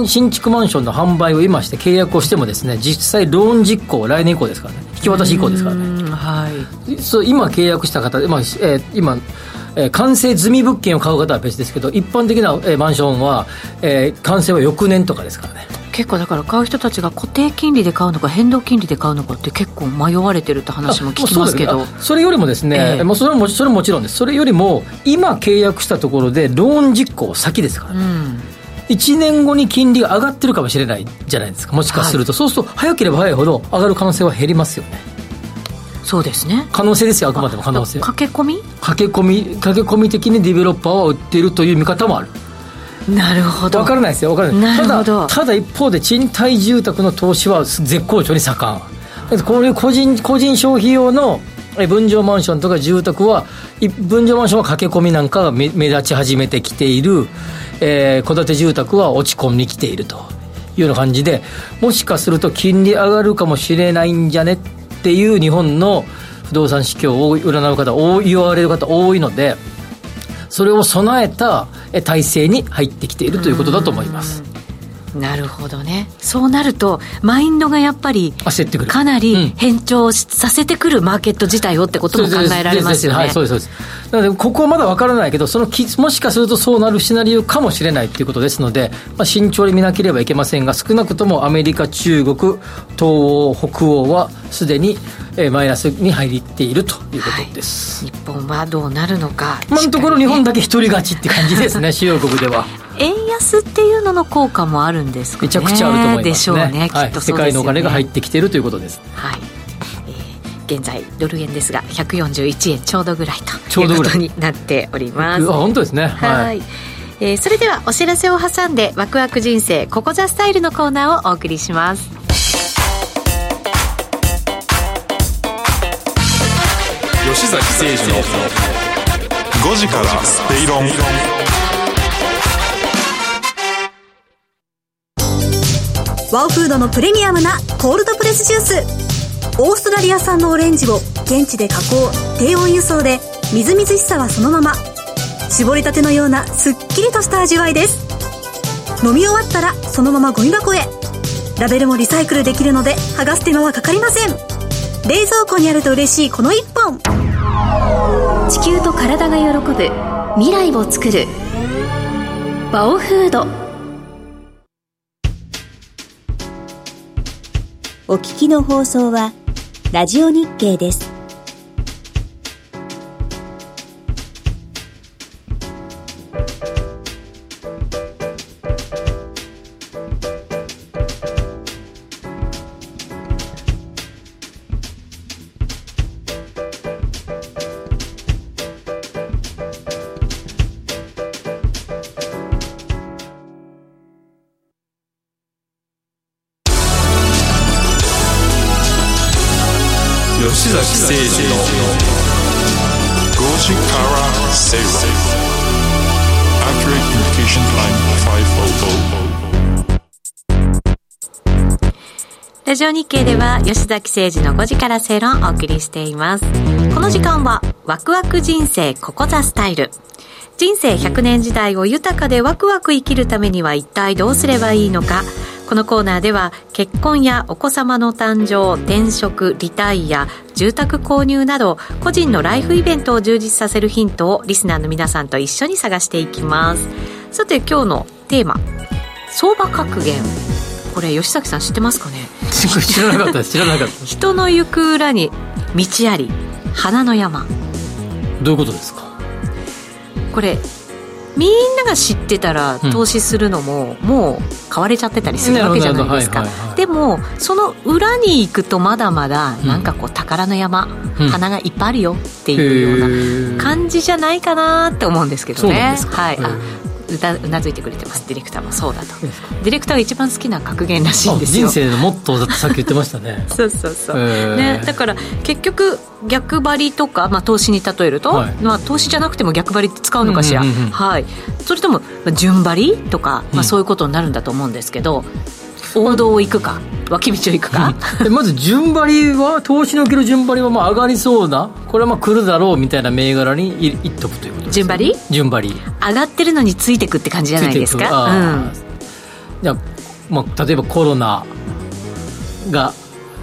新築マンションの販売を今して契約をしてもですね、実際ローン実行、来年以降ですからね、引き渡し以降ですからね。はい、そう今契約した方、まあえー、今、えー、完成済み物件を買う方は別ですけど、一般的な、えー、マンションは、えー、完成は翌年とかですからね。結構だから買う人たちが固定金利で買うのか変動金利で買うのかって結構迷われてるって話も聞きますけど。それよりもですね、えー、まあ、それもそれももちろんです。それよりも今契約したところでローン実行先ですから。ね、うん。1年後に金利が上がってるかもしれないじゃないですか。もしかすると、はい、そうすると早ければ早いほど上がる可能性は減りますよね。そうですね。可能性ですよあくまでも可能性駆け込み？駆け込み駆け込み的にディベロッパーは売っているという見方もあるなるほど。分からないですよ分からない。なただただ一方で賃貸住宅の投資は絶好調に盛ん。こういう個人個人消費用の分譲マンションとか住宅は分譲マンションは駆け込みなんかが目立ち始めてきている。戸、えー、建て住宅は落ち込みに来ているというような感じでもしかすると金利上がるかもしれないんじゃねっていう日本の不動産市況を占う方言われる方多いのでそれを備えた体制に入ってきているということだと思います。なるほどね。そうなるとマインドがやっぱりかなり変調させてくるマーケット自体をってことも考えられますよね、はいそうですそうですなのでここはまだ分からないけどそのもしかするとそうなるシナリオかもしれないということですので、まあ、慎重に見なければいけませんが少なくともアメリカ中国東欧北欧はすでにえマイナスに入っているということです、はい、日本はどうなるのか。今のところ日本だけ一人勝ちって感じですね 主要国では。円安っていうのの効果もあるんですか、ね、めちゃくちゃあると思います、ね、でしょうね、はい、きっと、ね、世界のお金が入ってきているということです。はい、えー、現在ドル円ですが141円ちょうどぐらいとい。うことになっております。あ本当ですね。はい、えー、それではお知らせを挟んでワクワク人生ここザスタイルのコーナーをお送りします崎誠二の5時からスペイロン。ワオフードのプレミアムなコールドプレスジュース。オーストラリア産のオレンジを現地で加工低温輸送でみずみずしさはそのまま。絞りたてのようなすっきりとした味わいです。飲み終わったらそのままゴミ箱へ。ラベルもリサイクルできるので剥がす手間はかかりません。冷蔵庫にあると嬉しいこの一本。地球と体が喜ぶ未来を作る。バオフード。お聞きの放送はラジオ日経です。から正論 Accurate Communication Line 500ラジオ日経では吉崎誠二の5時から正論をお送りしています。この時間はワクワク人生ここザスタイル。人生100年時代を豊かでワクワク生きるためには一体どうすればいいのか。このコーナーでは結婚やお子様の誕生、転職、リタイア、住宅購入など個人のライフイベントを充実させるヒントをリスナーの皆さんと一緒に探していきます。さて今日のテーマ、相場格言。これ吉崎さん知ってますかね？知らなかった知らなかった人の行く裏に道あり花の山どういうことですか？これみんなが知ってたらうん。投資するのも、もう買われちゃってたりするわけじゃないですか。でもその裏に行くとまだまだうん。なんかこう宝の山、うん。花がいっぱいあるよっていうような感じじゃないかなって思うんですけどね。はい。あうなうなずいてくれてます。ディレクターもそうだと。ディレクターが一番好きな格言らしいんですよ。人生のモットーだってさっき言ってましたね。そうそうそう、へー。ね、だから結局逆張りとか、まあ、投資に例えると、はい。まあ、投資じゃなくても逆張りって使うのかしら、うんうんうんうん。はい、それともまあ順張りとか、まあ、うん。そういうことになるんだと思うんですけど、王道を行くか脇道を行くか、でまず順張りは投資における順張りはまあ上がりそうなこれはまあ来るだろうみたいな銘柄にいいっとくということです順張り？順張り。上がってるのについてくって感じじゃないですか、あー。じゃあ、まあ、例えばコロナが、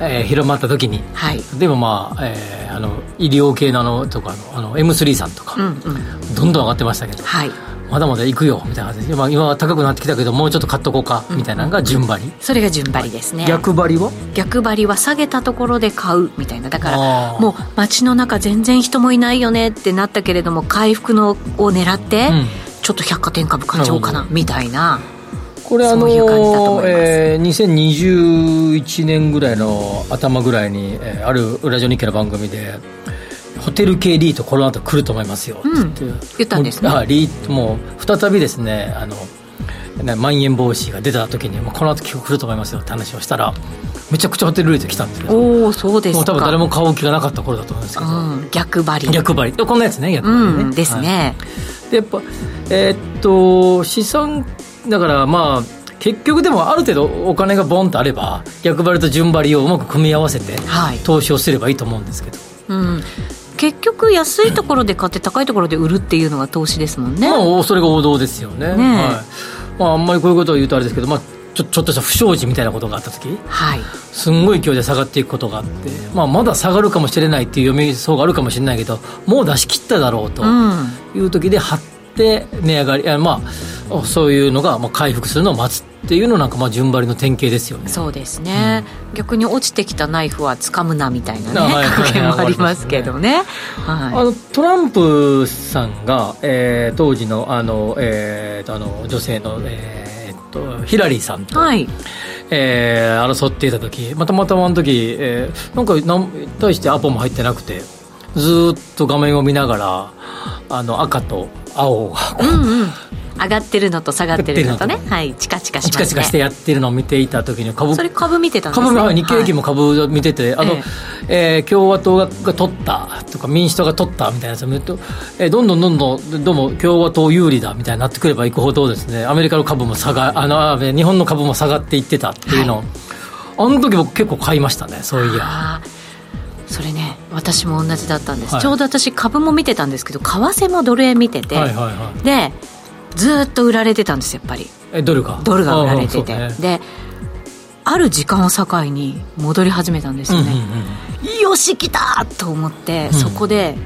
えー広まった時に。うん、はい、でもまあ、えーあの医療系のあのとかのあの M3 さんとか、うんうん。どんどん上がってましたけど、はいまだまだ行くよみたいな感じ。で、まあ、今は高くなってきたけどもうちょっと買っとこうかみたいなのが順張り、それが順張りですね。逆張りは？逆張りは下げたところで買うみたいな。だからもう街の中全然人もいないよねってなったけれども回復のを狙って、うん。ちょっと百貨店株買っちゃおうかなみたいなこれあのそういう感じだと思います。えー2021年ぐらいの頭ぐらいに、えーあるラジオ日経の番組でホテル系リートこの後来ると思いますよ。うん。って言って。言ったんですね。もうあリートもう再びですねあのねまん延防止が出た時にもうこの後来ると思いますよって話をしたらめちゃくちゃホテルリート来たんですよ。おおそうですか。もう多分誰も買う気がなかった頃だと思うんですけど、うん、逆張り。逆張り。こんなやつね逆張りね、うんですね、でやっぱえーっと資産だからまあ結局でもある程度お金がボンとあれば逆張りと順張りをうまく組み合わせてはい。投資をすればいいと思うんですけど、うん、結局安いところで買って高いところで売るっていうのが投資ですもんね、まあそれが王道ですよね。ねえ。はい。まあ、あんまりこういうことを言うとあれですけど、まあ、ちょちょっとした不祥事みたいなことがあった時。はい。すんごい勢いで下がっていくことがあって、まあ、まだ下がるかもしれないっていう読みそうがあるかもしれないけどもう出し切っただろうとうん。いう時で張って値上がりいやまあそういうのがまあ回復するのを待つっていうのなんかまあ順張りの典型ですよね。そうですね、逆に落ちてきたナイフは掴むなみたいなねあ はいはい もありますけどね。あはのトランプさんが、えー当時のあの、えーとあの女性の、えーっとヒラリーさんい、と、はい、えー争っていた時またまたまあの時、えーなんか対してアポも入ってなくてずーっと画面を見ながらあの赤と青がこう、うんうん。上がってるのと下がってるのとね。はい。チカチカしね。チカチカしてやってるのを見ていた時に株。それ株見てたんですね。株日経平均も株を見てて、あの、ええー共和党がが取ったとか民主党が取ったみたいなやつを見ると、えーどんどんどんどんどうも共和党有利だみたいになってくればいくほどですねアメリカの株も下があのあ日本の株も下がっていってたっていうの。を、あの時僕結構買いましたねそういやそれね私も同じだったんです、はい。ちょうど私株も見てたんですけど為替もドル円見てて、はいはいはい。でずーっと売られてたんですやっぱり。えドルが？ドルが売られてて、ね。である時間を境に戻り始めたんですよね、よし来たと思って、そこで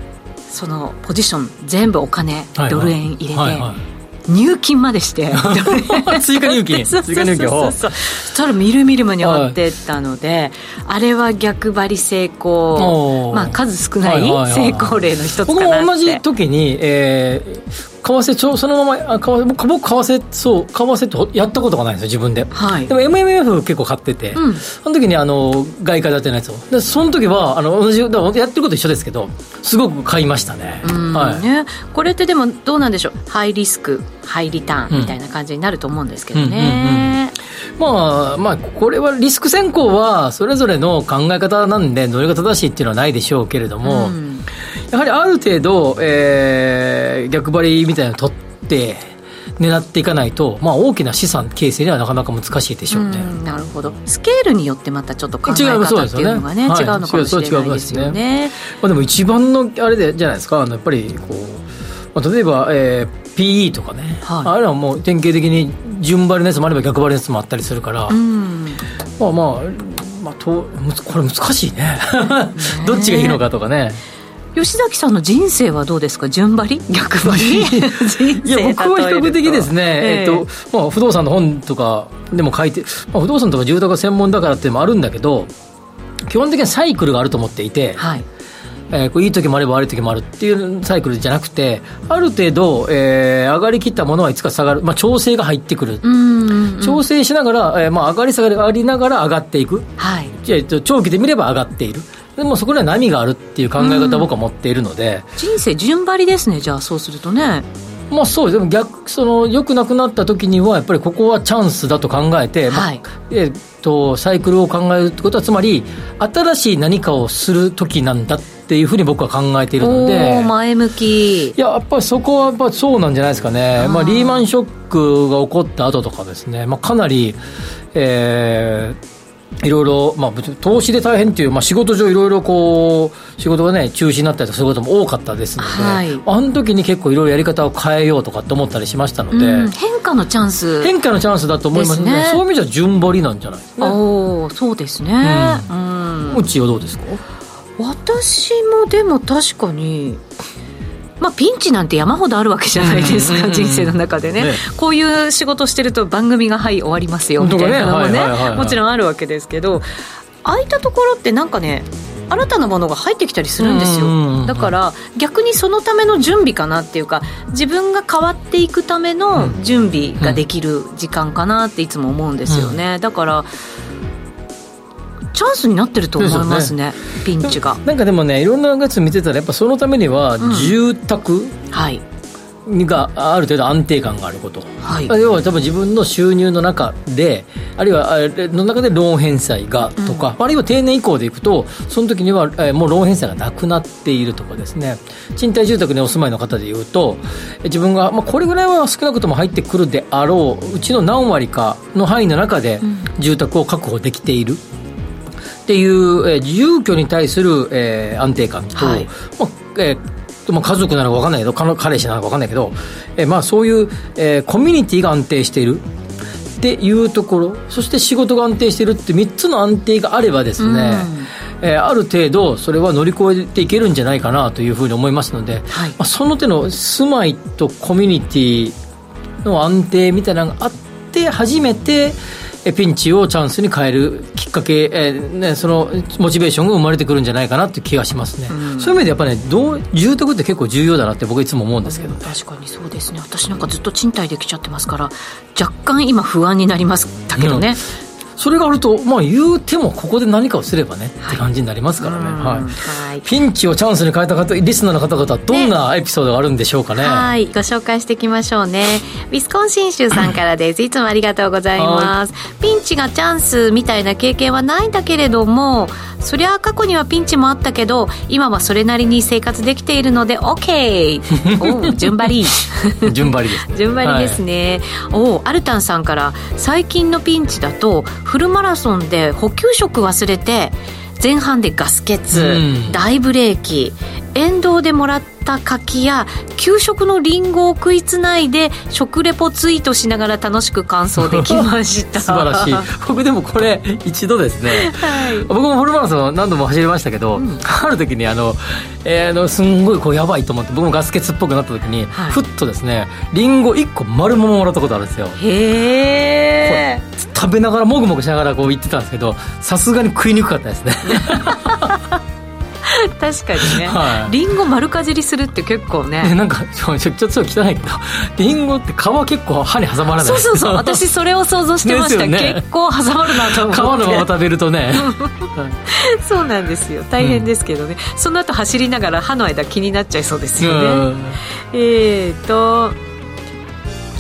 そのポジション全部お金、はいはい。ドル円入れて、はいはい入金までして。追加入金。追加入金。そう。そしたらみるみる間に上がってったので、あれは逆張り成功。まあ数少ないはいはいはい。成功例の一つかなって。僕も同じ時に、えー、為替ちょそのままあ為替僕僕為替そう為替ってやったことがないんですよ自分で、はい。でも MMF 結構買ってて、うん。その時にあの外貨建てのやつを。でその時はあの同じやってること一緒ですけどすごく買いましたね、うんはい。ね、これってでもどうなんでしょう？ハイリスクハイリターンみたいな感じになると思うんですけどね、まあまあこれはリスク先行はそれぞれの考え方なんでどれが正しいっていうのはないでしょうけれども、うんやはりある程度、えー逆張りみたいなのを取って狙っていかないと、まあ、大きな資産形成にはなかなか難しいでしょうね。うんなるほど。スケールによってまたちょっと考え方っていうのがねはい。違うのかもしれないですよね。まあ、でも一番のあれでじゃないですか。あのやっぱりこう、まあ、例えば、えー PE とかね、はい。あれはもう典型的に順張りのやつもあれば逆張りのやつもあったりするから、うん。まあまあまあ、とこれ難しいね。どっちがいいのかとかね吉崎さんの人生はどうですか？順張り？逆張り？いや僕は比較的ですね、えっとまあ、不動産の本とかでも書いて、まあ、不動産とか住宅が専門だからっていうのもあるんだけど基本的にはサイクルがあると思っていて、はい。えーこういい時もあれば悪い時もあるっていうサイクルじゃなくてある程度、えー上がりきったものはいつか下がる、まあ、調整が入ってくる、うん。調整しながら、えーまあ、上がり下がり上がりながら上がっていく。はい。じゃあえっと長期で見れば上がっているでもそこには波があるっていう考え方を僕は持っているので、人生順張りですねじゃあそうするとね。まあそうです。でも逆その良くなくなった時にはやっぱりここはチャンスだと考えて、まあはい。えっとサイクルを考えるってことはつまり新しい何かをする時なんだっていうふうに僕は考えているのおでー前向き。いややっぱりそこはやっぱそうなんじゃないですかね、まあ、リーマンショックが起こった後とかですね、まあ、かなり、えーいろいろ、まあ、投資で大変っていう、まあ、仕事上いろいろこう仕事がね中止になったりとかそういうことも多かったですので、はい。あの時に結構いろいろやり方を変えようとかって思ったりしましたので、うん変化のチャンス変化のチャンスだと思いますね。そういう意味じゃ順張りなんじゃないですか。ねおおそうですね。ううん。うちはどうですか？私もでも確かにまあ、ピンチなんて山ほどあるわけじゃないですか、人生の中でね。ね。こういう仕事してると番組がはい終わりますよみたいなのもねもちろんあるわけですけど空いたところってなんかね新たなものが入ってきたりするんですよ、だから逆にそのための準備かなっていうか自分が変わっていくための準備ができる時間かなっていつも思うんですよね、だからチャンスになってると思いますねピンチが。なんかでもねいろんなやつ見てたらやっぱそのためには住宅はい。がある程度安定感があること、はい。要は多分自分の収入の中であるいはの中でローン返済がとか、あるいは定年以降でいくとその時には、えーもうローン返済がなくなっているとかですね。賃貸住宅にお住まいの方でいうとえ自分が、まあ、これぐらいは少なくとも入ってくるであろううちの何割かの範囲の中で住宅を確保できている、っていう、えー住居に対する、えー安定感と、はい。まあえーまあ、家族なのか分かんないけど彼彼氏なのか分かんないけど、えーまあ、そういう、えーコミュニティが安定しているっていうところそして仕事が安定しているって3つの安定があればですね、えーある程度それは乗り越えていけるんじゃないかなというふうに思いますので、はい。まあ、その手の住まいとコミュニティの安定みたいなのがあって初めてえピンチをチャンスに変えるきっかけ、えーね、そのモチベーションが生まれてくるんじゃないかなっていう気がしますね、そういう意味でやっぱねどう住宅って結構重要だなって僕はいつも思うんですけど。ね確かにそうですね。私なんかずっと賃貸できちゃってますから若干今不安になりましたけどね、それがあるとまあ言うてもここで何かをすればね、って感じになりますからね、うんはいはいピンチをチャンスに変えた方リスナーの方々はどんなエピソードがあるんでしょうかねはい、ご紹介していきましょうね。ウィスコンシン州さんからです。いつもありがとうございます。ピンチがチャンスみたいな経験はないんだけれども、そりゃ過去にはピンチもあったけど、今はそれなりに生活できているので OK! おう 順張り。順張りです 順張りですね、おうアルタンさんから最近のピンチだとフルマラソンで補給食忘れて前半でガス欠、うん。大ブレーキ沿道でもらった柿や給食のリンゴを食いつないで食レポツイートしながら楽しく感想できました。素晴らしい。僕でもこれ一度ですね、はい、僕もフルマラソン何度も走りましたけど、うん、ある時にあの、えー、あのすんごいこうやばいと思って僕もガス欠っぽくなった時に、はい、ふっとですねリンゴ1個丸々もらったことあるんですよ。へえ食べながらもぐもぐしながらこう言ってたんですけどさすがに食いにくかったですね 確かにね、はい、リンゴ丸かじりするって結構ね。なんかちょっと汚いけどリンゴって皮結構歯に挟まらない。そうそうそう。私それを想像してました、ね、結構挟まるなと思って。皮のまま食べるとね。そうなんですよ。大変ですけどね、うん、その後走りながら歯の間気になっちゃいそうですよね。えっ、ー、と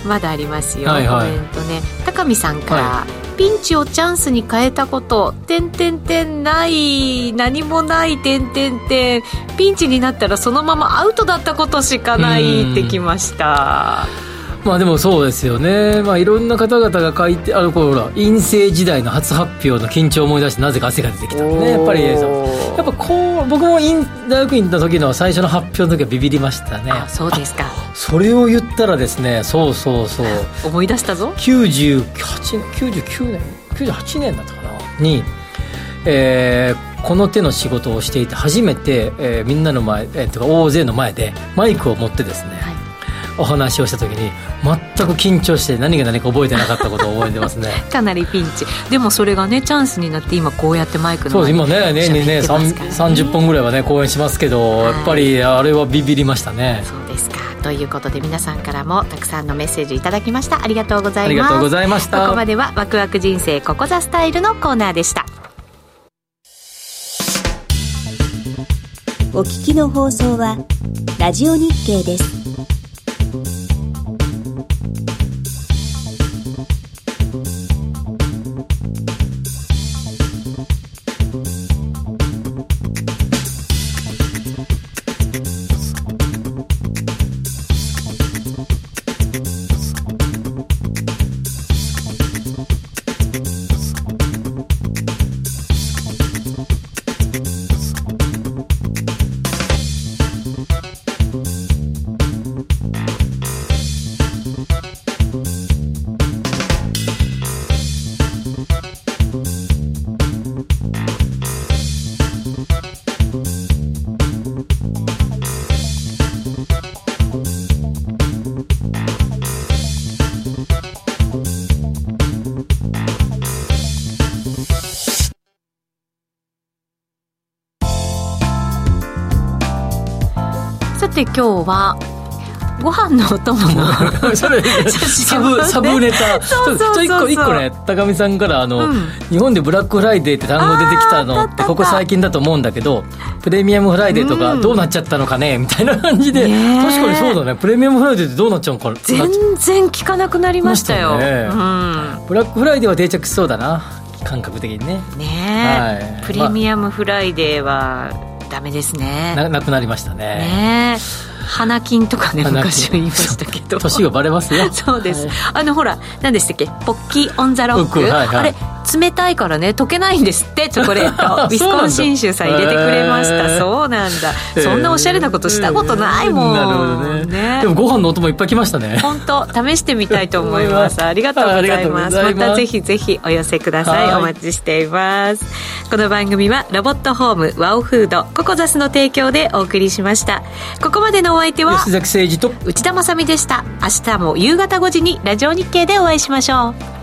まだありますよ、はいはい、コメントね高見さんから、はいピンチをチャンスに変えたこと「てんてんてんない何もないてんてんてん。ピンチになったらそのままアウトだったことしかない」ってきました。まあでもそうですよね、まあ、いろんな方々が書いてあのほら陰性時代の初発表の緊張を思い出してなぜか汗が出てきたね。やっぱりやっぱこう僕も大学院行った時の最初の発表の時はビビりましたね。そうですか。それを言ったらですねそうそうそう。思い出したぞ。98年99年98年だったかな。にえー、この手の仕事をしていて初めて、えー、みんなの前、えー、とか大勢の前でマイクを持ってですね、はいお話をした時に全く緊張して何が何か覚えてなかったことを覚えてますね。かなりピンチ。でもそれがねチャンスになって今こうやってマイクのそう今ね年にね30本ぐらいはね講演しますけど、はい、やっぱりあれはビビりましたね。そうですか。ということで皆さんからもたくさんのメッセージいただきました。ありがとうございます。ありがとうございました。ここまではワクワク人生ここザスタイルのコーナーでした。お聞きの放送はラジオ日経ですて今日はご飯のお供の それサブサブネタ。そうそうそう一個一個ね高見さんからあの、うん、日本でブラックフライデーって単語出てきたのってここ最近だと思うんだけどプレミアムフライデーとかどうなっちゃったのかね、みたいな感じで、確かにそうだね。プレミアムフライデーってどうなっちゃうのか全然聞かなくなりましたよ、ね。うん、ブラックフライデーは定着しそうだな感覚的にね。ね、はい、プレミアムフライデーは、ダメですね。ななくなりましたね。ね花金とかね昔は言いましたけど。年がバレますよ。そうです、はい、あのほら何でしたっけ？ポッキーオンザロック、はいはい、あれ冷たいからね溶けないんですってチョコレート。ウィスコンシン州さん入れてくれました。そうなんだ、そんなおしゃれなことしたことないもん、なるほどね、ね、でもご飯の音もいっぱい来ましたね。本当試してみたいと思います。ありがとうございます。またぜひぜひお寄せください。お待ちしています。この番組はロボットホームワオフードココザスの提供でお送りしました。ここまでのお相手は吉崎誠二と内田まさでした。明日も夕方5時にラジオ日経でお会いしましょう